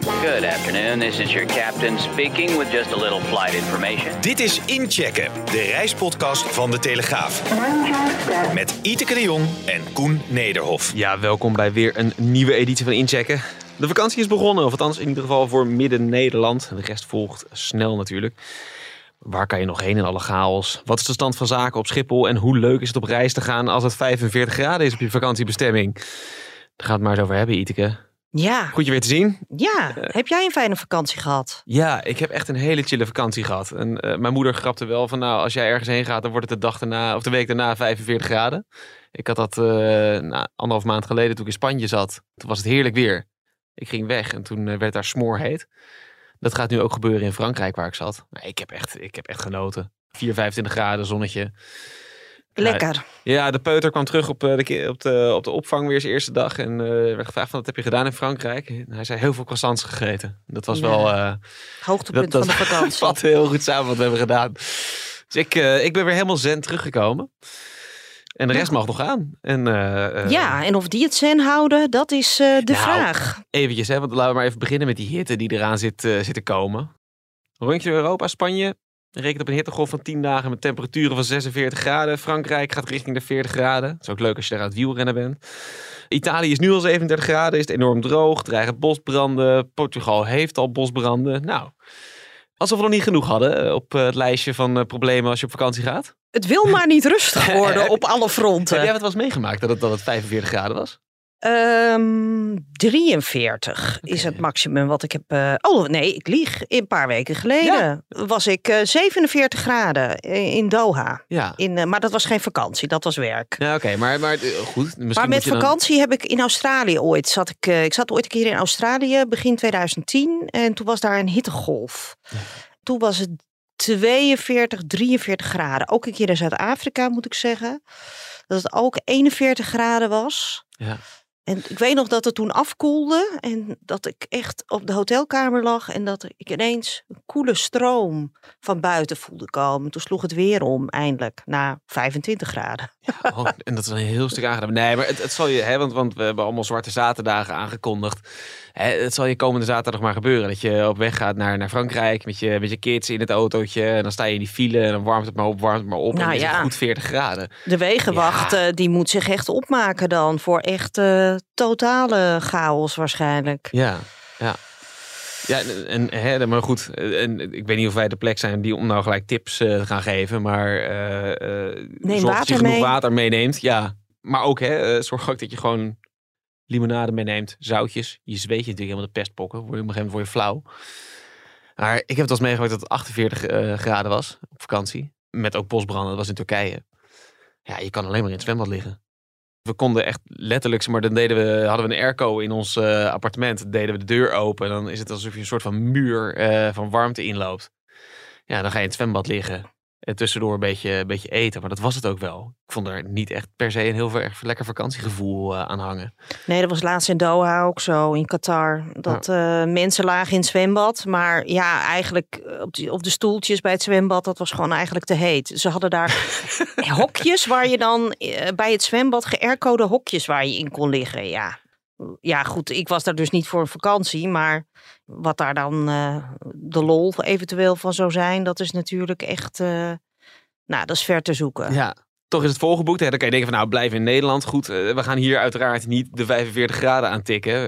Good afternoon, this is your captain speaking with just a little flight information. Dit is Inchecken, de reispodcast van De Telegraaf. Met Iteke de Jong en Koen Nederhof. Ja, welkom bij weer een nieuwe editie van Inchecken. De vakantie is begonnen, of althans in ieder geval voor Midden-Nederland. De rest volgt snel natuurlijk. Waar kan je nog heen in alle chaos? Wat is de stand van zaken op Schiphol? En hoe leuk is het op reis te gaan als het 45 graden is op je vakantiebestemming? Daar gaan we het maar eens over hebben, Iteke. Ja, Goed je weer te zien. ja. Heb jij een fijne vakantie gehad? Ja, ik heb echt een hele chille vakantie gehad. En eh, mijn moeder grapte wel van, nou, als jij ergens heen gaat, dan wordt het de dag daarna, of de week daarna 45 graden. Ik had dat uh, nou, anderhalf maand geleden toen ik in Spanje zat. Toen was het heerlijk weer. Ik ging weg en toen eh, werd daar smoorheet. Dat gaat nu ook gebeuren in Frankrijk waar ik zat. Ik heb echt, ik heb echt genoten. 4, 25 graden, zonnetje. Lekker. Ja, de peuter kwam terug op eh, de, op de, op de opvang weer zijn eerste dag. En eh, werd gevraagd van, wat heb je gedaan in Frankrijk? En hij zei, heel veel croissants gegeten. Dat was Ja. wel... eh, Hoogtepunt dat, van de vakantie. vat heel goed samen wat we hebben gedaan. Dus ik, ik ben weer helemaal zen teruggekomen. En de rest mag nog aan. En, Ja, en of die het zen houden, dat is de Nou, vraag. Eventjes, hè, want laten we maar even beginnen met die hitte die eraan zit, zit te komen. Rondje Europa, Spanje rekent op een hittegolf van 10 dagen met temperaturen van 46 graden. Frankrijk gaat richting de 40 graden. Dat is ook leuk als je daar aan het wielrennen bent. Italië is nu al 37 graden, is het enorm droog, dreigen bosbranden. Portugal heeft al bosbranden. Nou, alsof we nog niet genoeg hadden eh, op eh, het lijstje van eh, problemen als je op vakantie gaat. Het wil maar niet rustig worden Heb- op alle Heb fronten. jij wat wel eens meegemaakt dat het, dat het 45 graden was? Ehm, 43 is Oké. het maximum wat ik heb. eh, oh nee, ik lieg. Een paar weken geleden was ik eh, 47 graden in Doha. Ja. In, eh, maar dat was geen vakantie, dat was werk. Ja, oké, maar, maar eh, goed. Misschien Maar met dan- vakantie heb ik in Australië ooit. Zat ik, eh, ik zat ooit een keer in Australië begin 2010 en toen was daar een hittegolf. Toen was het 42, 43 graden. Ook een keer in Zuid-Afrika moet ik zeggen. Dat het ook 41 graden was. Ja. En ik weet nog dat het toen afkoelde en dat ik echt op de hotelkamer lag en dat ik ineens een koele stroom van buiten voelde komen. Toen sloeg het weer om, eindelijk, na 25 graden. Oh, en dat is een heel stuk aangedaan. Nee, maar het, het zal je, hè, want, want we hebben allemaal zwarte zaterdagen aangekondigd. Hè, het zal je komende zaterdag maar gebeuren. Dat je op weg gaat naar, naar Frankrijk met je, met je kids in het autootje. En dan sta je in die file en dan warmt het maar op, warmt het maar op. en Nou dan is het ja. goed 40 graden. De wegenwacht Ja. die moet zich echt opmaken dan voor echt eh, totale chaos waarschijnlijk. Ja, ja. Ja, en, hè, maar goed, en, ik weet niet of wij de plek zijn die om nou gelijk tips eh, te gaan geven, maar Neem zorg dat je genoeg mee. water meeneemt. Ja, maar ook hè, zorg ook dat je gewoon limonade meeneemt, zoutjes. Je zweet je natuurlijk helemaal de pestpokken, word je op een gegeven moment word je flauw. Maar ik heb het wel eens meegemaakt dat het 48 eh, graden was op vakantie, met ook bosbranden, dat was in Turkije. Ja, je kan alleen maar in het zwembad liggen. We konden echt letterlijk, maar dan deden we, hadden we een airco in ons eh, appartement. Deden we de deur open. En dan is het alsof je een soort van muur eh, van warmte inloopt. Ja, dan ga je in het zwembad liggen. En tussendoor een beetje, een beetje eten. Maar dat was het ook wel. Ik vond er niet echt per se een heel erg lekker vakantiegevoel eh, aan hangen. Nee, dat was laatst in Doha ook zo, in Qatar. Dat eh, mensen lagen in het zwembad. Maar ja, eigenlijk eh, op, die, op de stoeltjes bij het zwembad, dat was gewoon eigenlijk te heet. Ze hadden daar hokjes waar je dan eh, bij het zwembad geaircode hokjes waar je in kon liggen. Ja. Ja, goed, ik was daar dus niet voor een vakantie. Maar wat daar dan eh, de lol eventueel van zou zijn, dat is natuurlijk echt... eh, nou, dat is ver te zoeken. Ja, toch is het volgeboekt. Hè? Dan kan je denken van nou, blijf in Nederland. Goed, eh, we gaan hier uiteraard niet de 45 graden aantikken.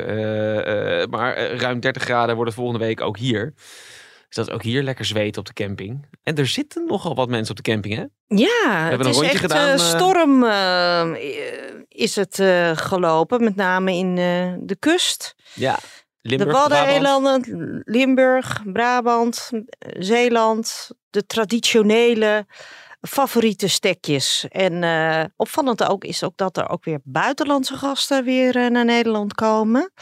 maar ruim 30 graden wordt het volgende week ook hier. Dus dat is ook hier lekker zweten op de camping. En er zitten nogal wat mensen op de camping, hè? Ja, hebben het een is rondje echt gedaan, storm is het eh, gelopen, met name in eh, de kust. Ja. de Limburg, Brabant. Waddeneilanden, Limburg, Brabant, Zeeland. De traditionele favoriete stekjes. En eh, opvallend ook is ook dat er ook weer buitenlandse gasten weer naar Nederland komen.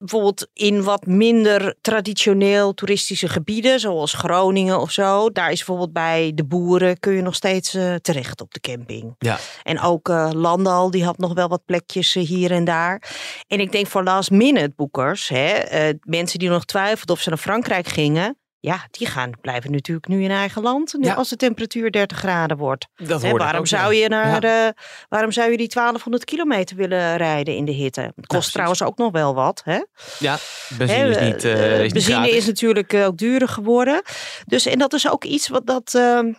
Bijvoorbeeld in wat minder traditioneel toeristische gebieden, zoals Groningen of zo. Daar is bijvoorbeeld bij de boeren kun je nog steeds uh, terecht op de camping. Ja. En ook uh, Landal, die had nog wel wat plekjes uh, hier en daar. En ik denk voor last minute boekers, hè, mensen die nog twijfelden of ze naar Frankrijk gingen. Ja, die gaan blijven natuurlijk nu in eigen land. Nu Ja. Als de temperatuur 30 graden wordt. Dat waarom, zou je naar, Ja. waarom zou je die 1200 kilometer willen rijden in de hitte? Het kost trouwens ook nog wel wat. Hè? Ja, benzine is niet, eh, is benzine is natuurlijk eh, ook duurder geworden. Dus, en dat is ook iets wat dat. ehm,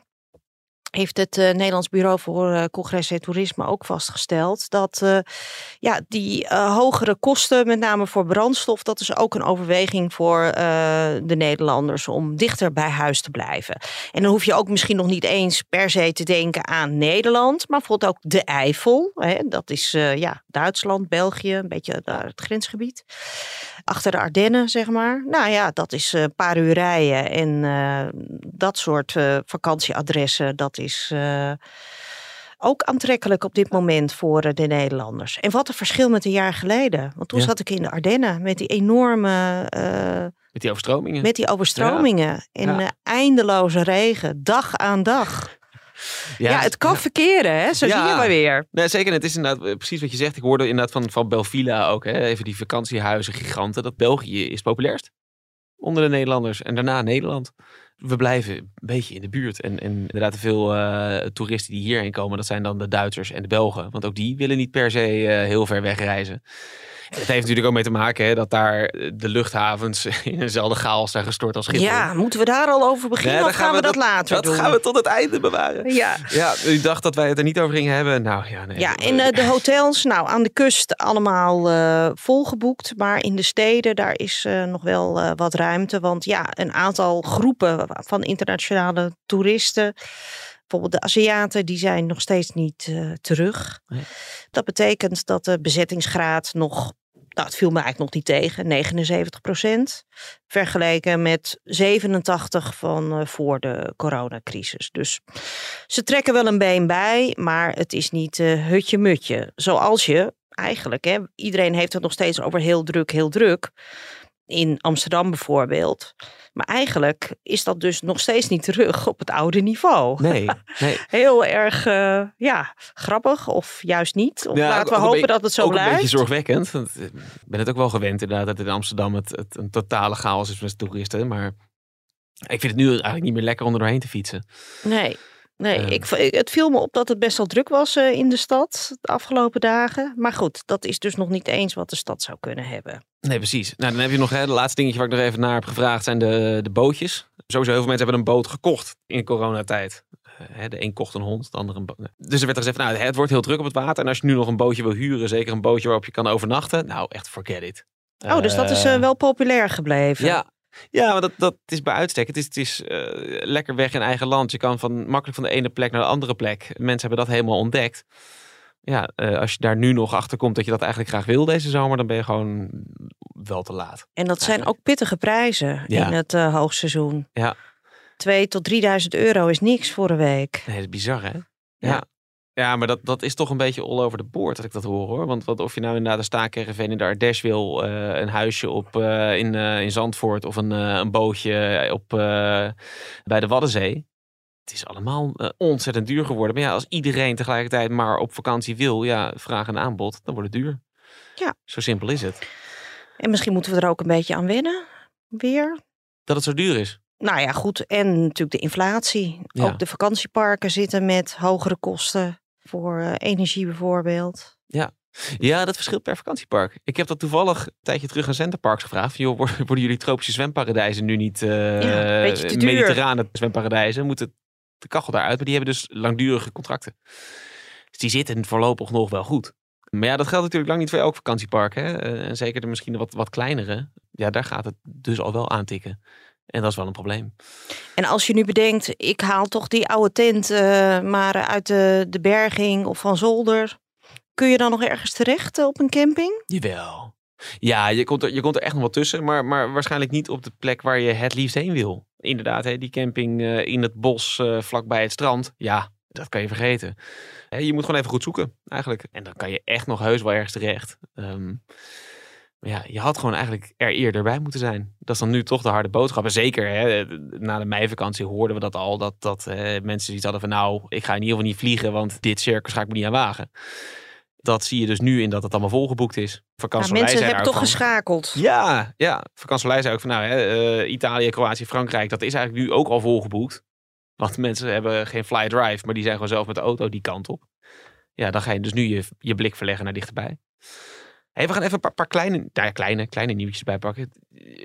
heeft het eh, Nederlands Bureau voor eh, Congres en Toerisme ook vastgesteld. Dat eh, ja, die hogere kosten, met name voor brandstof, dat is ook een overweging voor de Nederlanders om dichter bij huis te blijven. En dan hoef je ook misschien nog niet eens per se te denken aan Nederland, maar bijvoorbeeld ook de Eifel. Hè, dat is ja, Duitsland, België, een beetje daar het grensgebied. Achter de Ardennen, zeg maar. Nou ja, dat is een paar uur rijden. En dat soort vakantieadressen, dat is eh, ook aantrekkelijk op dit moment voor eh, de Nederlanders. En wat een verschil met een jaar geleden. Want toen Ja. zat ik in de Ardennen met die enorme, eh, Met die overstromingen. met die overstromingen. En Ja. eh, eindeloze regen, dag aan dag. Ja, het kan verkeren, hè? Zo Ja. zie je maar weer. Nee, zeker. Het is inderdaad precies wat je zegt. Ik hoorde inderdaad van, van Belvilla ook, hè, even die vakantiehuizen, giganten. Dat België is populairst onder de Nederlanders. En daarna Nederland. We blijven een beetje in de buurt. En, en inderdaad, veel eh, toeristen die hierheen komen, dat zijn dan de Duitsers en de Belgen. Want ook die willen niet per se eh, heel ver wegreizen. En Het heeft natuurlijk ook mee te maken hè, dat daar de luchthavens in dezelfde chaos zijn gestort als Schiphol. Ja, moeten we daar al over beginnen Nee, of gaan we dat, later Dat doen? gaan we tot het einde bewaren. Ja. Ja, u dacht dat wij het er niet over gingen hebben. Nou ja, nee. Ja, en eh, de hotels, nou aan de kust allemaal volgeboekt. Maar in de steden, daar is nog wel wat ruimte. Want ja, een aantal groepen van internationale toeristen. Bijvoorbeeld de Aziaten, die zijn nog steeds niet eh, terug. Nee. Dat betekent dat de bezettingsgraad nog, nou het viel me eigenlijk nog niet tegen, 79 procent. Vergeleken met 87 van eh, voor de coronacrisis. Dus ze trekken wel een been bij, maar het is niet eh, hutje-mutje. Zoals je eigenlijk, hè, iedereen heeft het nog steeds over heel druk, heel druk. In Amsterdam bijvoorbeeld. Maar eigenlijk is dat dus nog steeds niet terug op het oude niveau. Nee, nee. Heel erg, eh, ja, grappig of juist niet. Of Ja, laten we hopen beetje- dat het zo ook blijft. een beetje zorgwekkend. Eh, ik ben het ook wel gewend inderdaad dat in Amsterdam het, het een totale chaos is met toeristen. Maar ik vind het nu eigenlijk niet meer lekker om er doorheen te fietsen. Nee, nee Eh. ik, het viel me op dat het best wel druk was eh, in de stad de afgelopen dagen. Maar goed, dat is dus nog niet eens wat de stad zou kunnen hebben. Nee, precies. Nou, dan heb je nog de laatste dingetje waar ik nog even naar heb gevraagd zijn de, de bootjes. Sowieso heel veel mensen hebben een boot gekocht in coronatijd. Eh, hè, de een kocht een hond, de ander een boot. Dus er werd er gezegd, nou, het wordt heel druk op het water. En als je nu nog een bootje wil huren, zeker een bootje waarop je kan overnachten. Nou, echt forget it. Oh, dus dat is wel populair gebleven. Ja, ja maar dat, dat is bij uitstek. Het is, het is eh, lekker weg in eigen land. Je kan van, makkelijk van de ene plek naar de andere plek. Mensen hebben dat helemaal ontdekt. Ja, eh, als je daar nu nog achter komt dat je dat eigenlijk graag wil deze zomer, dan ben je gewoon wel te laat. En dat zijn ook pittige prijzen Ja. in het eh, hoogseizoen. Ja. 2 tot 3000 euro is niks voor een week. Nee, dat is bizar, hè? Ja. Ja. Ja. maar dat, dat is toch een beetje all over the board dat ik dat hoor, hoor. Want wat, of je nou inderdaad een staakerven in de Ardèche wil, eh, een huisje op, eh, in, eh, in Zandvoort of een, een bootje op, bij de Waddenzee. Het is allemaal ontzettend duur geworden. Maar ja, als iedereen tegelijkertijd maar op vakantie wil, ja, vraag en aanbod, dan wordt het duur. Ja. Zo simpel is het. En misschien moeten we er ook een beetje aan wennen. Weer. Dat het zo duur is. Nou ja, goed. En natuurlijk de inflatie. Ja. Ook de vakantieparken zitten met hogere kosten. Voor eh, energie bijvoorbeeld. Ja, dat verschilt per vakantiepark. Ik heb dat toevallig een tijdje terug aan Centerparks gevraagd. Van, joh, worden jullie tropische zwemparadijzen nu niet eh Ja, beetje te duur. mediterrane zwemparadijzen? Moet het de kachel daaruit? Maar die hebben dus langdurige contracten. Dus die zitten voorlopig nog wel goed. Maar ja, dat geldt natuurlijk lang niet voor elk vakantiepark. Hè? Eh, En zeker de misschien wat, wat kleinere. Ja, daar gaat het dus al wel aantikken. En dat is wel een probleem. En als je nu bedenkt, ik haal toch die oude tent eh, maar uit de, de berging of van zolder. Kun je dan nog ergens terecht eh, op een camping? Jawel. Ja, je komt, er, je komt er echt nog wat tussen, maar, maar waarschijnlijk niet op de plek waar je het liefst heen wil. Inderdaad, hè, die camping eh, in het bos eh, vlakbij het strand. Ja, dat kan je vergeten. Hè, je moet gewoon even goed zoeken, eigenlijk. En dan kan je echt nog heus wel ergens terecht. Ehm, Ja, je had gewoon eigenlijk er eerder bij moeten zijn. Dat is dan nu toch de harde boodschap. En zeker hè, na de meivakantie hoorden we dat al. Dat, dat eh, mensen zoiets hadden van nou, ik ga in ieder geval niet vliegen. Want dit circus ga ik me niet aan wagen. Dat zie je dus nu in dat het allemaal volgeboekt is. Ja, Vakantieverlei mensen zijn hebben toch van- geschakeld. Ja, ja. Vakantieverlei zei ook van nou, hè, eh, Italië, Kroatië, Frankrijk. Dat is eigenlijk nu ook al volgeboekt. Want mensen hebben geen fly drive. Maar die zijn gewoon zelf met de auto die kant op. Ja, dan ga je dus nu je, je blik verleggen naar dichterbij. Hey, we gaan even een paar, paar kleine, nou ja, kleine, kleine nieuwtjes bijpakken.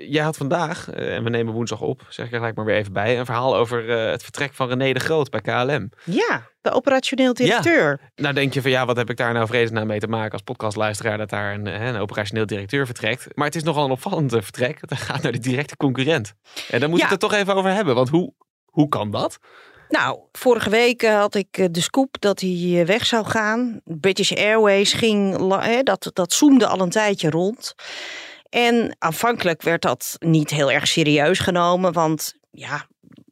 Jij had vandaag, eh, en we nemen woensdag op, zeg ik er gelijk maar weer even bij, een verhaal over eh, het vertrek van René de Groot bij KLM. Ja, de operationeel directeur. Nou denk je van ja, wat heb ik daar nou vredesnaam mee te maken als podcastluisteraar dat daar een, een operationeel directeur vertrekt. Maar het is nogal een opvallend eh, vertrek. Het gaat naar de directe concurrent. En dan moet Ja. ik het er toch even over hebben, want hoe, hoe kan dat? Nou, vorige week eh, had ik eh, de scoop dat hij eh, weg zou gaan. British Airways ging, dat, dat zoomde al een tijdje rond. En aanvankelijk werd dat niet heel erg serieus genomen, want ja,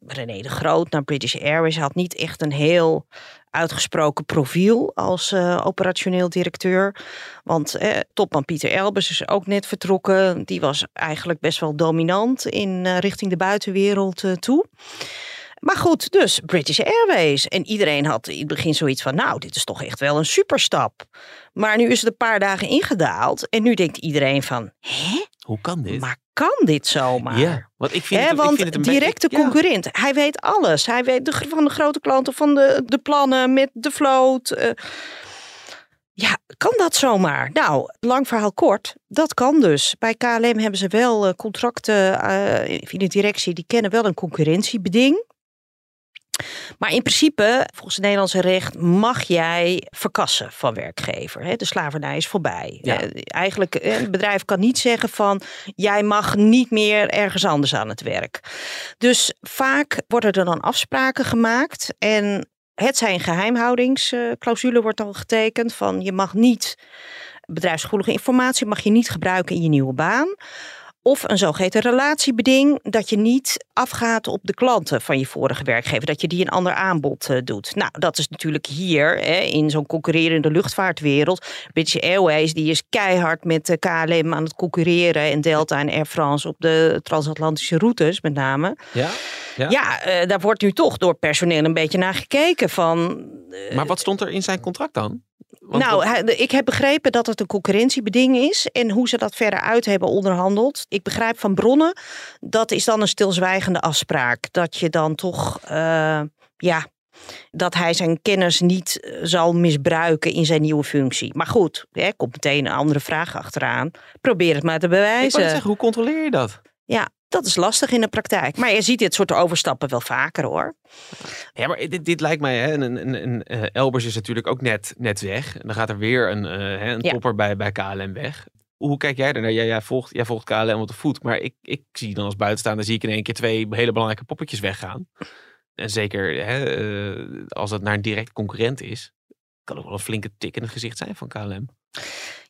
René de Groot naar British Airways had niet echt een heel uitgesproken profiel als operationeel directeur. Want topman Pieter Elbers is ook net vertrokken. Die was eigenlijk best wel dominant in richting de buitenwereld toe. Maar goed, dus British Airways. En iedereen had in het begin zoiets van, nou, dit is toch echt wel een superstap. Maar nu is het een paar dagen ingedaald. En nu denkt iedereen van, hè? Hoe kan dit? Maar kan dit zomaar? Ja, want ik vind het, ik want vind het een beetje- directe ja. concurrent, hij weet alles. Hij weet de, van de grote klanten, van de, de plannen met de vloot. eh. ja, kan dat zomaar? Nou, lang verhaal kort, dat kan dus. Bij KLM hebben ze wel eh, contracten eh, in de directie, die kennen wel een concurrentiebeding. Maar in principe, volgens het Nederlandse recht, mag jij verkassen van werkgever. De slavernij is voorbij. Ja. Eh, Eigenlijk, eh, het bedrijf kan niet zeggen van, jij mag niet meer ergens anders aan het werk. Dus vaak worden er dan afspraken gemaakt en het zijn geheimhoudingsclausule wordt dan getekend van je mag niet bedrijfsgevoelige informatie mag je niet gebruiken in je nieuwe baan. Of een zogeheten relatiebeding, dat je niet afgaat op de klanten van je vorige werkgever, dat je die een ander aanbod eh, doet. Nou, dat is natuurlijk hier hè, in zo'n concurrerende luchtvaartwereld. British Airways die is keihard met de KLM aan het concurreren en Delta en Air France op de transatlantische routes met name. Ja? Ja? Ja, eh, daar wordt nu toch door personeel een beetje naar gekeken van Maar wat stond er in zijn contract dan? Want nou, ik heb begrepen dat het een concurrentiebeding is. En hoe ze dat verder uit hebben onderhandeld. Ik begrijp van bronnen, dat is dan een stilzwijgende afspraak. Dat je dan toch, eh, ja, dat hij zijn kennis niet eh, zal misbruiken in zijn nieuwe functie. Maar goed, hè, komt meteen een andere vraag achteraan. Probeer het maar te ik bewijzen. zeggen, hoe controleer je dat? Ja, dat is lastig in de praktijk. Maar je ziet dit soort overstappen wel vaker hoor. Ja, maar dit, dit lijkt mij, hè, een, een, een, eh, Elbers is natuurlijk ook net, net weg. En dan gaat er weer een, eh, hè, een Ja. topper bij, bij KLM weg. Hoe kijk jij ernaar? Jij, jij, volgt, jij volgt KLM op de voet. Maar ik, ik zie dan als buitenstaander, zie ik in één keer twee hele belangrijke poppetjes weggaan. En zeker hè, eh, als het naar een direct concurrent is, kan ook wel een flinke tik in het gezicht zijn van KLM.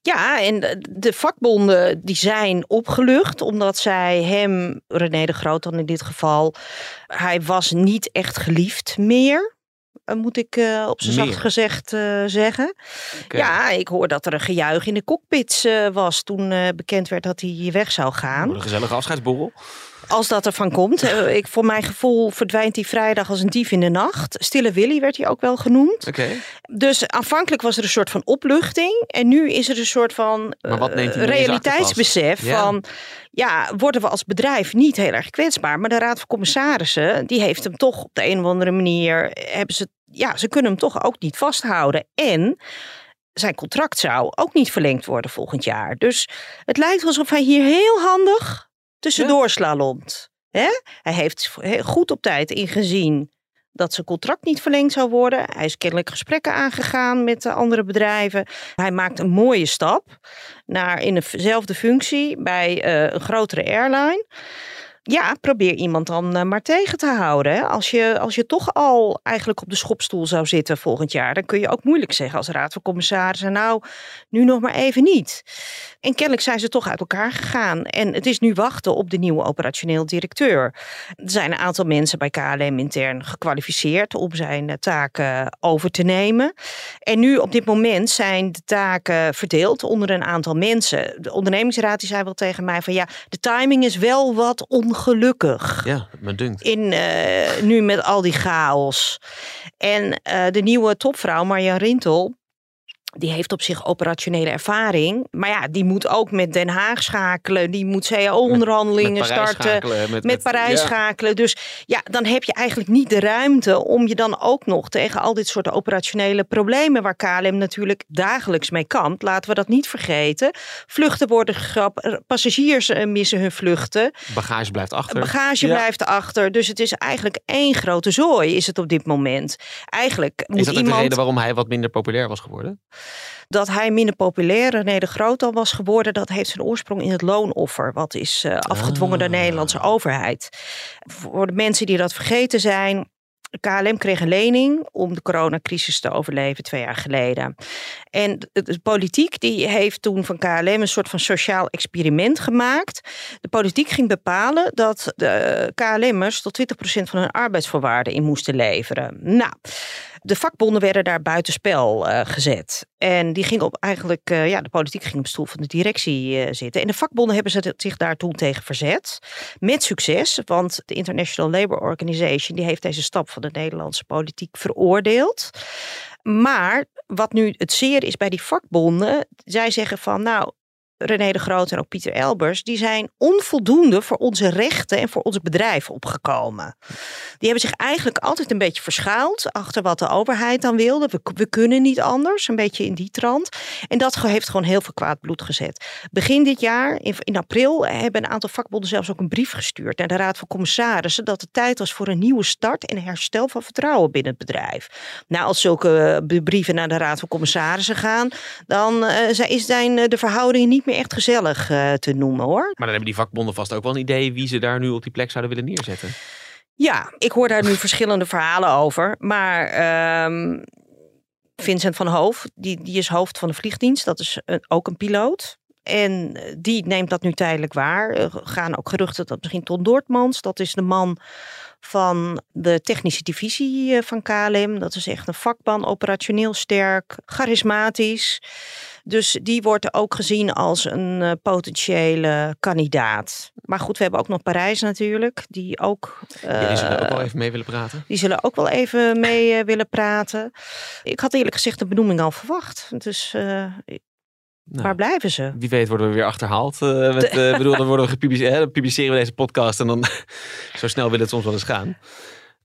Ja, en de- de vakbonden die zijn opgelucht omdat zij hem, René de Groot dan in dit geval, hij was niet echt geliefd meer. eh, Moet ik eh, op zijn zacht gezegd eh, zeggen. Ja, ik hoor dat er een gejuich in de cockpits was toen bekend werd dat hij weg zou gaan. Een gezellige afscheidsborrel. Als dat ervan komt. Eh, ik, voor mijn gevoel verdwijnt hij vrijdag als een dief in de nacht. Stille Willy werd hij ook wel genoemd. Oké. Dus aanvankelijk was er een soort van opluchting. En nu is er een soort van eh, realiteitsbesef? Ja. van... Ja, worden we als bedrijf niet heel erg kwetsbaar. Maar de Raad van Commissarissen, die heeft hem toch op de een of andere manier... Hebben ze, ja, ze kunnen hem toch ook niet vasthouden. En zijn contract zou ook niet verlengd worden volgend jaar. Dus het lijkt alsof hij hier heel handig tussendoor slalomt. Hè? Hij heeft goed op tijd ingezien dat zijn contract niet verlengd zou worden. Hij is kennelijk gesprekken aangegaan met de andere bedrijven. Hij maakt een mooie stap naar in dezelfde functie bij eh, een grotere airline. Ja, probeer iemand dan uh, maar tegen te houden. Als, je, als je toch al eigenlijk op de schopstoel zou zitten volgend jaar, dan kun je ook moeilijk zeggen als raad van commissarissen, nou, nu nog maar even niet. En kennelijk zijn ze toch uit elkaar gegaan. En het is nu wachten op de nieuwe operationeel directeur. Er zijn een aantal mensen bij KLM intern gekwalificeerd om zijn eh, taken over te nemen. En nu op dit moment zijn de taken verdeeld onder een aantal mensen. De ondernemingsraad die zei wel tegen mij van ja, de timing is wel wat ongelukkig. Ja, me dunkt. In, uh, nu met al die chaos. En uh, de nieuwe topvrouw Marja Rintel, die heeft op zich operationele ervaring. Maar ja, die moet ook met Den Haag schakelen. Die moet CAO-onderhandelingen starten. Schakelen, met, met, Parijs ja. schakelen. Dus ja, dan heb je eigenlijk niet de ruimte om je dan ook nog tegen al dit soort operationele problemen, waar KLM natuurlijk dagelijks mee kampt. Laten we dat niet vergeten. Vluchten worden gegrapt, passagiers eh, missen hun vluchten. Bagage blijft achter. Bagage ja. blijft achter. Dus het is eigenlijk één grote zooi, is het op dit moment. Eigenlijk moet is dat iemand... de reden waarom hij wat minder populair was geworden? Dat hij minder populair, René de Groot al was geworden, dat heeft zijn oorsprong in het loonoffer. Wat is uh, afgedwongen door de Nederlandse overheid. Voor de mensen die dat vergeten zijn, KLM kreeg een lening om de coronacrisis te overleven twee jaar geleden. En de politiek die heeft toen van KLM een soort van sociaal experiment gemaakt. De politiek ging bepalen dat de KLM'ers tot 20% van hun arbeidsvoorwaarden in moesten leveren. Nou, de vakbonden werden daar buitenspel uh, gezet. En die ging op eigenlijk, uh, ja, de politiek ging op stoel van de directie uh, zitten. En de vakbonden hebben zich daar toen tegen verzet. Met succes, want de International Labour Organization die heeft deze stap van de Nederlandse politiek veroordeeld. Maar wat nu het zeer is bij die vakbonden, zij zeggen van nou, René de Groot en ook Pieter Elbers, die zijn onvoldoende voor onze rechten en voor onze bedrijven opgekomen. Die hebben zich eigenlijk altijd een beetje verschuild achter wat de overheid dan wilde. We, kunnen niet anders, een beetje in die trant. En dat heeft gewoon heel veel kwaad bloed gezet. Begin dit jaar, in, april, hebben een aantal vakbonden zelfs ook een brief gestuurd naar de Raad van Commissarissen dat het tijd was voor een nieuwe start en herstel van vertrouwen binnen het bedrijf. Nou, als zulke brieven naar de Raad van Commissarissen gaan, dan uh, zijn de verhoudingen niet meer echt gezellig uh, te noemen hoor. Maar dan hebben die vakbonden vast ook wel een idee wie ze daar nu op die plek zouden willen neerzetten. Ja, ik hoor daar nu verschillende verhalen over. Maar um, Vincent van Hoof, die, die is hoofd van de vliegdienst. Dat is een, ook een piloot. En die neemt dat nu tijdelijk waar. Er gaan ook geruchten dat misschien Ton Doortmans, dat is de man van de technische divisie van KLM. Dat is echt een vakman, operationeel sterk, charismatisch. Dus die wordt ook gezien als een uh, potentiële kandidaat. Maar goed, we hebben ook nog Parijs natuurlijk, die ook. Uh, die zullen ook wel even mee willen praten. Die zullen ook wel even mee uh, willen praten. Ik had eerlijk gezegd de benoeming al verwacht. Dus nou, Waar blijven ze? Wie weet worden we weer achterhaald. Uh, met, uh, bedoel, dan worden we gepubliceerd, publiceren we deze podcast en dan zo snel wil het soms wel eens gaan.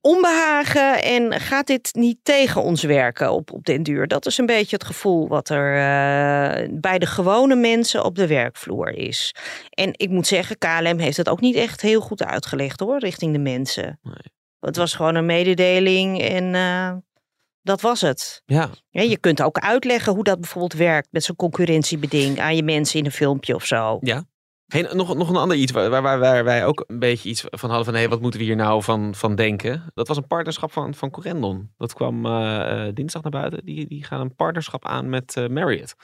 Onbehagen en gaat dit niet tegen ons werken op, op den duur? Dat is een beetje het gevoel wat er uh, bij de gewone mensen op de werkvloer is. En ik moet zeggen, KLM heeft het ook niet echt heel goed uitgelegd hoor, richting de mensen. Nee. Het was gewoon een mededeling en dat was het. Ja. ja. Je kunt ook uitleggen hoe dat bijvoorbeeld werkt met zo'n concurrentiebeding aan je mensen in een filmpje of zo. Ja. Hey, nog, nog een ander iets waar, waar, waar, wij ook een beetje iets van hadden van hé, hey, wat moeten we hier nou van, van denken? Dat was een partnerschap van, van Corendon. Dat kwam uh, dinsdag naar buiten. Die, die gaan een partnerschap aan met uh, Marriott.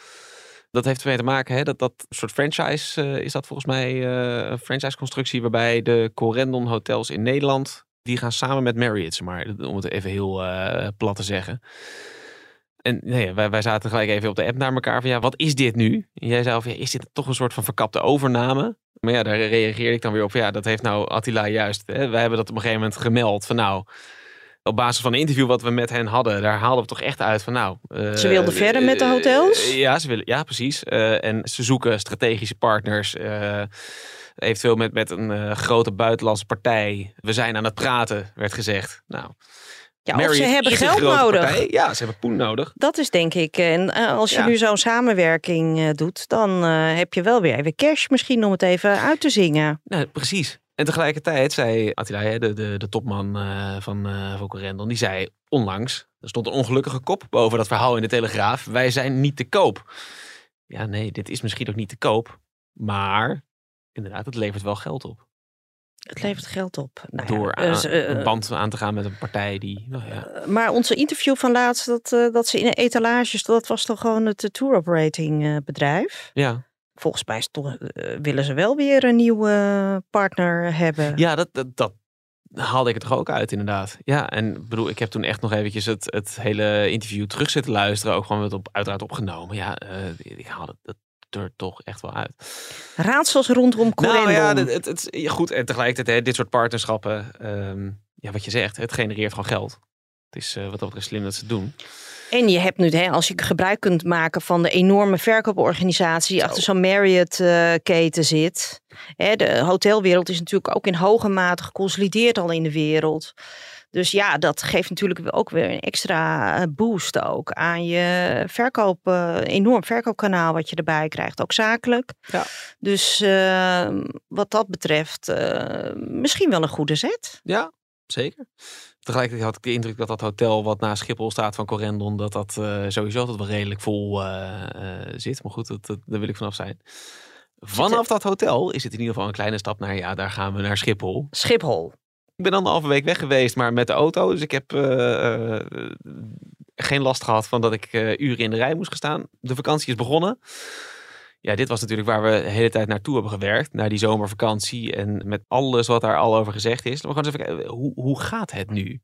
Dat heeft ermee te maken, hè, dat dat soort franchise uh, is dat volgens mij een franchise constructie waarbij de Corendon hotels in Nederland die gaan samen met Marriott, maar om het even heel uh, plat te zeggen. En nee, wij, wij zaten gelijk even op de app naar elkaar van ja, wat is dit nu? En jij zei van ja, is dit toch een soort van verkapte overname? Maar ja, daar reageerde ik dan weer op ja, dat heeft nou Attila juist. Hè? Wij hebben dat op een gegeven moment gemeld van nou, op basis van een interview wat we met hen hadden, daar haalden we toch echt uit van nou. Uh, ze wilden verder met de hotels? Uh, ja, ze willen, ja, precies. Uh, en ze zoeken strategische partners eventueel met, met een uh, grote buitenlandse partij. We zijn aan het praten, werd gezegd. Nou, ja, of ze hebben geld nodig. Partij. Ja, ze hebben poen nodig. Dat is denk ik. En uh, als je ja. nu zo'n samenwerking uh, doet, dan heb je wel weer even cash misschien om het even uit te zingen. Nou, precies. En tegelijkertijd zei Attila, de, de, de topman van uh, Rendon, die zei onlangs, er stond een ongelukkige kop boven dat verhaal in de Telegraaf. Wij zijn niet te koop. Ja, nee, dit is misschien ook niet te koop. Maar inderdaad, het levert wel geld op. Het levert geld op. Nou door dus, aan- eh, een band aan te gaan met een partij die... Nou ja, Maar onze interview van laatst, dat, eh, dat ze in etalages, dat was toch gewoon het eh, tour operating eh, bedrijf. ja. Volgens mij is toch, eh, willen ze wel weer een nieuwe partner hebben. ja dat, dat, dat haalde ik er toch ook uit inderdaad. Ja, en bedoel, ik heb toen echt nog eventjes het, het hele interview terug zitten luisteren. Ook gewoon met op, uiteraard opgenomen. Ja, eh, ik haalde het er toch echt wel uit. Raadsels rondom Corendon. Nou ja, het, het, goed. En tegelijkertijd, hè, dit soort partnerschappen, ehm, ja, wat je zegt, het genereert gewoon geld. Het is eh, wat dat betreft slim dat ze het doen. En je hebt nu, hè, als je gebruik kunt maken van de enorme verkooporganisatie die achter zo'n Marriott-keten zit. Hè, de hotelwereld is natuurlijk ook in hoge mate geconsolideerd al in de wereld. Dus ja, dat geeft natuurlijk ook weer een extra eh, boost ook aan je verkoop, eh, enorm verkoopkanaal wat je erbij krijgt, ook zakelijk. Ja. Dus eh, wat dat betreft, eh, misschien wel een goede zet. Ja, zeker. Tegelijkertijd had ik de indruk dat dat hotel wat naast Schiphol staat van Corendon, dat dat sowieso altijd wel redelijk vol zit. Maar goed, dat, dat, daar wil ik vanaf zijn. Vanaf dat hotel is het in ieder geval een kleine stap naar, ja, daar gaan we naar Schiphol. Schiphol. Ik ben anderhalve week weg geweest, maar met de auto. Dus ik heb eh, eh, geen last gehad van dat ik eh, uren in de rij moest staan. De vakantie is begonnen. Ja, dit was natuurlijk waar we de hele tijd naartoe hebben gewerkt. Naar die zomervakantie. En met alles wat daar al over gezegd is. Maar gewoon eens even hoe, hoe gaat het nu?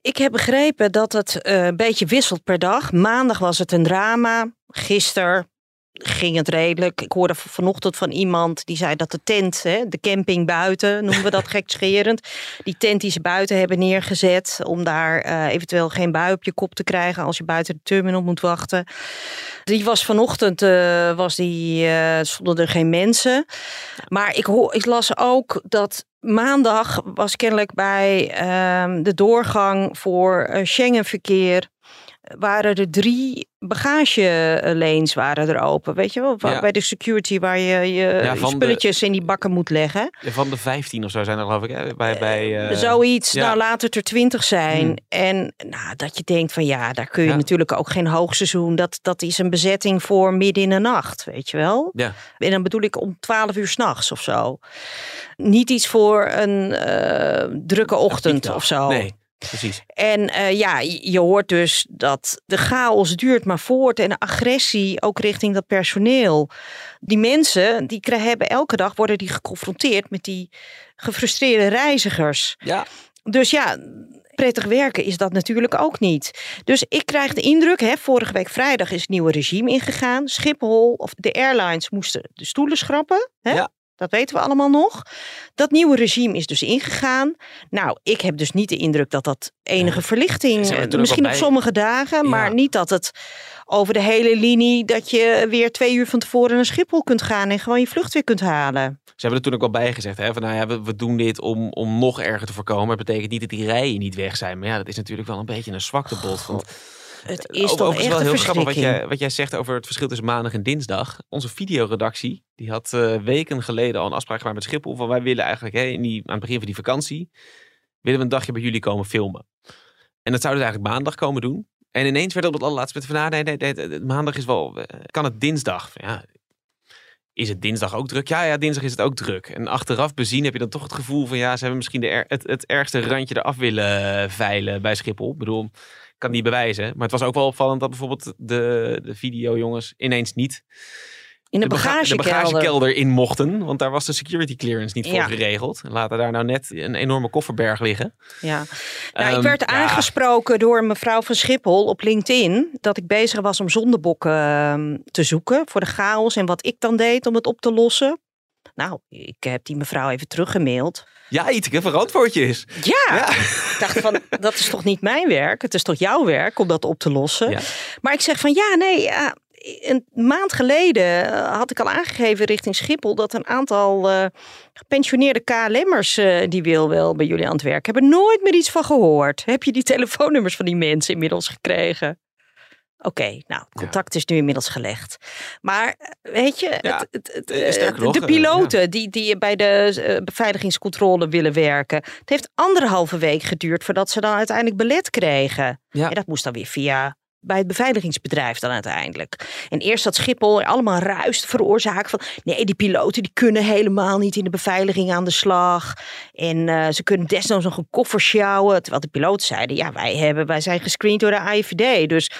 Ik heb begrepen dat het een beetje wisselt per dag. Maandag was het een drama. Gisteren ging het redelijk. Ik hoorde vanochtend van iemand die zei dat de tent, hè, de camping buiten, noemen we dat gekscherend. Die tent die ze buiten hebben neergezet om daar eh, eventueel geen bui op je kop te krijgen als je buiten de terminal moet wachten. Die was vanochtend, eh, was die, eh, stonden er geen mensen. Maar ik, hoor, ik las ook dat maandag was kennelijk bij ehm, de doorgang voor Schengenverkeer waren er drie bagagelanes waren er open. Weet je wel, Ja. bij de security waar je je, Ja, de- spulletjes in die bakken moet leggen. Van de 15 of zo zijn er geloof ik. Hè? Bij, bij, eh, Zoiets, ja. nou laat het er twintig zijn. Hmm. En nou, dat je denkt van ja, daar kun je natuurlijk ook geen hoogseizoen. Dat, dat is een bezetting voor midden in de nacht, weet je wel. Ja, En dan bedoel ik om 12 uur s'nachts of zo. Niet iets voor een eh, drukke ochtend of zo. Nee, precies. En eh, ja, je hoort dus dat de chaos duurt maar voort en de agressie ook richting dat personeel. Die mensen, die krijgen, hebben elke dag worden die geconfronteerd met die gefrustreerde reizigers. Ja, Dus ja, prettig werken is dat natuurlijk ook niet. Dus ik krijg de indruk, hè, vorige week vrijdag is het nieuwe regime ingegaan. Schiphol of de airlines moesten de stoelen schrappen. Hè? Ja. Dat weten we allemaal nog. Dat nieuwe regime is dus ingegaan. Nou, ik heb dus niet de indruk dat dat enige verlichting, er eh, misschien op sommige dagen, maar Ja. niet dat het over de hele linie, dat je weer twee uur van tevoren naar Schiphol kunt gaan en gewoon je vlucht weer kunt halen. ze hebben er toen ook wel bij gezegd. Hè? Van, nou ja, we, we doen dit om, om nog erger te voorkomen. Het betekent niet dat die rijen niet weg zijn. Maar ja, dat is natuurlijk wel een beetje een zwaktebod. Want Het Eh, is over- toch echt wel heel grappig wat jij, wat jij zegt over het verschil tussen maandag en dinsdag. Onze videoredactie die had eh, weken geleden al een afspraak gemaakt met Schiphol. Van wij willen eigenlijk hè, in die, aan het begin van die vakantie willen we een dagje bij jullie komen filmen. En dat zouden ze eigenlijk maandag komen doen. En ineens werd op het allerlaatste moment van, nou, nee, nee, nee, maandag is wel, eh, kan het dinsdag? Ja, is het dinsdag ook druk? Ja, ja, dinsdag is het ook druk. En achteraf bezien heb je dan toch het gevoel van, ja, ze hebben misschien de er- het, het ergste randje eraf willen veilen bij Schiphol. Ik bedoel, kan niet bewijzen. Maar het was ook wel opvallend dat bijvoorbeeld de, de videojongens ineens niet In de, baga- de bagagekelder. bagagekelder in mochten. Want daar was de security clearance niet voor Ja. geregeld. En laten daar nou net een enorme kofferberg liggen. Ja. Nou, ik Ehm, werd ja. aangesproken door mevrouw van Schiphol op LinkedIn dat ik bezig was om zondebokken ehm, te zoeken voor de chaos en wat ik dan deed om het op te lossen. Nou, ik heb die mevrouw even teruggemaild. Ja, Iteke, verantwoord je eens. Ja, Ja. ik dacht van, dat is toch niet mijn werk? Het is toch jouw werk om dat op te lossen? Ja. Maar ik zeg van, ja, nee, ja, een maand geleden eh, had ik al aangegeven richting Schiphol dat een aantal eh, gepensioneerde KLM'ers eh, die wil wel bij jullie aan het werk hebben. Nooit meer iets van gehoord. Heb je die telefoonnummers van die mensen inmiddels gekregen? Oké, nou, contact is nu inmiddels gelegd. Maar eh, weet je, het, het, het, eh, eh, nog, de piloten die, die bij de beveiligingscontrole willen werken. Het heeft anderhalve week geduurd voordat ze dan uiteindelijk belet kregen. Ja. En dat moest dan weer via bij het beveiligingsbedrijf dan uiteindelijk. En eerst dat Schiphol allemaal ruis veroorzaakt van... nee, die piloten die kunnen helemaal niet in de beveiliging aan de slag. En uh, ze kunnen desnoods nog een koffer sjouwen. Terwijl de piloten zeiden, ja, wij, hebben, wij zijn gescreend door de AIVD. Dus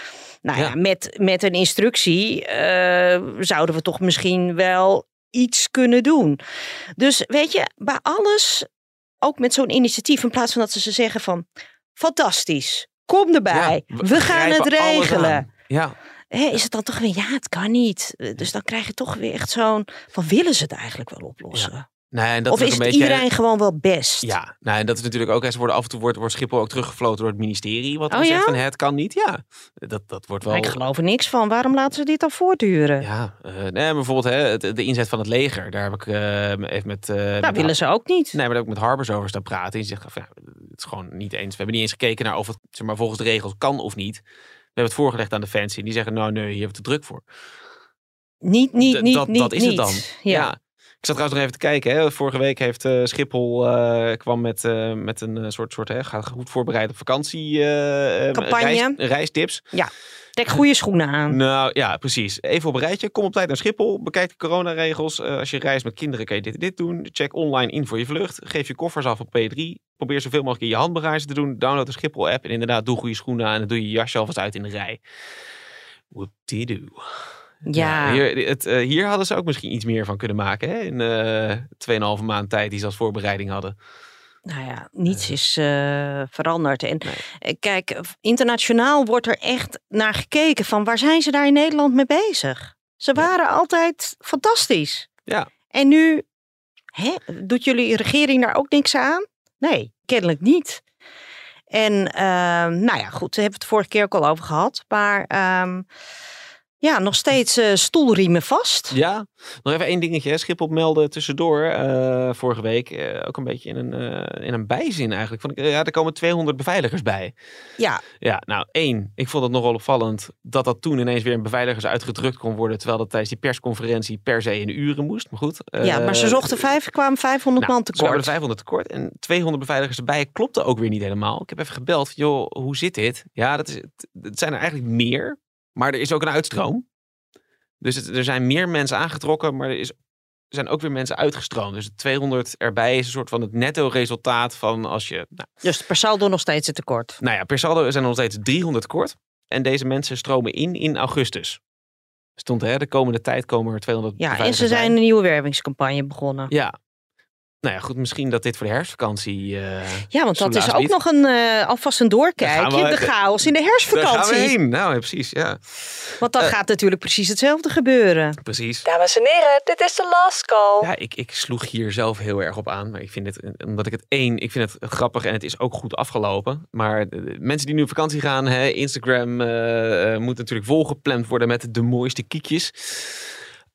nou ja, ja met, met een instructie uh, zouden we toch misschien wel iets kunnen doen. Dus weet je, bij alles, ook met zo'n initiatief... in plaats van dat ze ze zeggen van... fantastisch, kom erbij, ja, we, we gaan het regelen. Ja. Hè, is het dan toch weer, ja, het kan niet. Dus dan krijg je toch weer echt zo'n, van willen ze het eigenlijk wel oplossen? Ja. Nee, en dat of is, is het iedereen gewoon wel best? Ja, nou, en dat is natuurlijk ook. Ze worden af en toe wordt, wordt Schiphol ook teruggefloten door het ministerie. Wat oh, zegt van het kan niet. Ja, dat, dat wordt wel. Ik geloof er niks van. Waarom laten ze dit dan voortduren? Ja, uh, nee, bijvoorbeeld hè, de inzet van het leger. Daar heb ik uh, even met. Uh, met willen ze ook niet. Nee, maar daar heb ik met Harbers over staan praten. Die zegt van, ja, het is gewoon niet eens. We hebben niet eens gekeken naar of het zeg maar, volgens de regels kan of niet. We hebben het voorgelegd aan Defensie. En die zeggen, nou nee, hier hebben we te druk voor. Niet, niet, niet, dat, niet. dat is niet. het dan. Ja. ja. Ik zat trouwens nog even te kijken. Hè. Vorige week heeft uh, Schiphol uh, kwam met, uh, met een soort, soort hè, gaat goed voorbereid op vakantie Campagne. Reis, reistips. Ja, trek goede schoenen aan. Nou ja, precies. Even op een rijtje. Kom op tijd naar Schiphol. Bekijk de coronaregels. als je reist met kinderen kan je dit en dit doen. Check online in voor je vlucht. Geef je koffers af op P3. Probeer zoveel mogelijk in je handbagage te doen. Download de Schiphol app. En inderdaad, doe goede schoenen aan. En doe je jasje alvast uit in de rij. Whoop-de-doo. Ja. hier, het, uh, hier hadden ze ook misschien iets meer van kunnen maken. Hè? In uh, 2,5 maand tijd die ze als voorbereiding hadden. Nou ja, niets is uh, veranderd. En nee. kijk, internationaal wordt er echt naar gekeken van waar zijn ze daar in Nederland mee bezig? Ze waren ja. altijd fantastisch. Ja. En nu, hè, doet jullie regering daar ook niks aan? Nee, kennelijk niet. En uh, nou ja, goed, daar hebben we het vorige keer ook al over gehad. Maar um, ja, nog steeds uh, stoelriemen vast. Ja, nog even één dingetje. Schiphol meldde tussendoor uh, vorige week uh, ook een beetje in een, in een bijzin eigenlijk. Van, ja, er komen 200 beveiligers bij. Ja. Ja, nou één, ik vond het nogal opvallend dat dat toen ineens weer in beveiligers uitgedrukt kon worden. Terwijl dat tijdens die persconferentie per se in uren moest. Maar goed. ja, maar ze zochten vijf, kwamen 500 nou, man tekort. Ze 500 tekort en 200 beveiligers erbij klopte ook weer niet helemaal. Ik heb even gebeld. Joh, hoe zit dit? Ja, dat is, het zijn er eigenlijk meer. Maar er is ook een uitstroom. Dus het, er zijn meer mensen aangetrokken, maar er, is, zijn ook weer mensen uitgestroomd. Dus 200 erbij is een soort van het netto resultaat van als je... Nou, dus per saldo nog steeds het tekort? Nou ja, per saldo zijn er nog steeds 300 tekort. En deze mensen stromen in in augustus. Stond hè, de komende tijd komen er 200 Ja, en ze zijn een nieuwe wervingscampagne begonnen. Ja, nou ja, goed, misschien dat dit voor de herfstvakantie. Uh, ja, want dat is ook nog een, uh, alvast een doorkijkje. We, de chaos in de herfstvakantie. Daar gaan we heen. Nou, ja, precies, ja. Want dan uh, gaat natuurlijk precies hetzelfde gebeuren. Precies. Dames en heren, dit is de last call. Ja, ik, ik sloeg hier zelf heel erg op aan. Maar ik vind het, omdat ik het één, ik vind het grappig en het is ook goed afgelopen. Maar de, mensen die nu op vakantie gaan, hè, Instagram moet natuurlijk volgepland worden met de mooiste kiekjes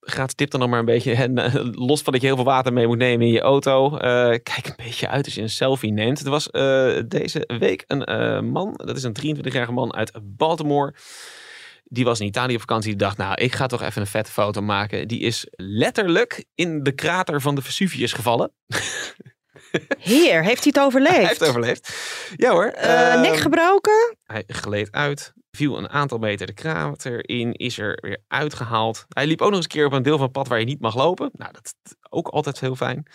gratis tip dan nog maar een beetje. En, uh, los van dat je heel veel water mee moet nemen in je auto. Uh, kijk een beetje uit als je een selfie neemt. Er was uh, deze week een man, dat is een 23-jarige man uit Baltimore. Die was in Italië op vakantie. Die dacht, nou, ik ga toch even een vette foto maken. Die is letterlijk in de krater van de Vesuvius gevallen. Heer, heeft hij het overleefd? Hij heeft het overleefd. Ja hoor. Nek gebroken? Hij gleed uit viel een aantal meter de krater in, is er weer uitgehaald. Hij liep ook nog eens een keer op een deel van het pad waar je niet mag lopen. Nou, dat is ook altijd heel fijn.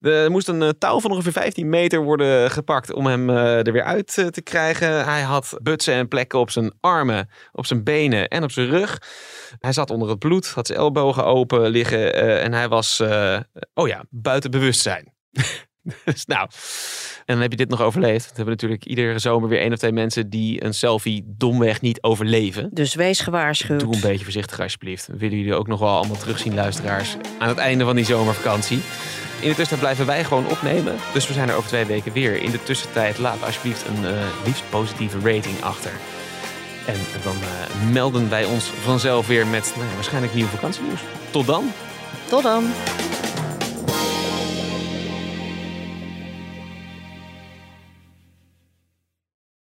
Er moest een touw van ongeveer 15 meter worden gepakt om hem uh, er weer uit uh, te krijgen. Hij had butsen en plekken op zijn armen, op zijn benen en op zijn rug. Hij zat onder het bloed, had zijn ellebogen open liggen en hij was, oh ja, buiten bewustzijn. dus nou, en dan heb je dit nog overleefd. We hebben natuurlijk iedere zomer weer één of twee mensen die een selfie domweg niet overleven. Dus wees gewaarschuwd. Doe een beetje voorzichtig alsjeblieft. We willen jullie ook nog wel allemaal terugzien, luisteraars, aan het einde van die zomervakantie. In de tussentijd blijven wij gewoon opnemen. Dus we zijn er over twee weken weer. In de tussentijd laat alsjeblieft een uh, liefst positieve rating achter. En dan uh, melden wij ons vanzelf weer met nou, waarschijnlijk nieuw vakantienieuws. Tot dan. Tot dan.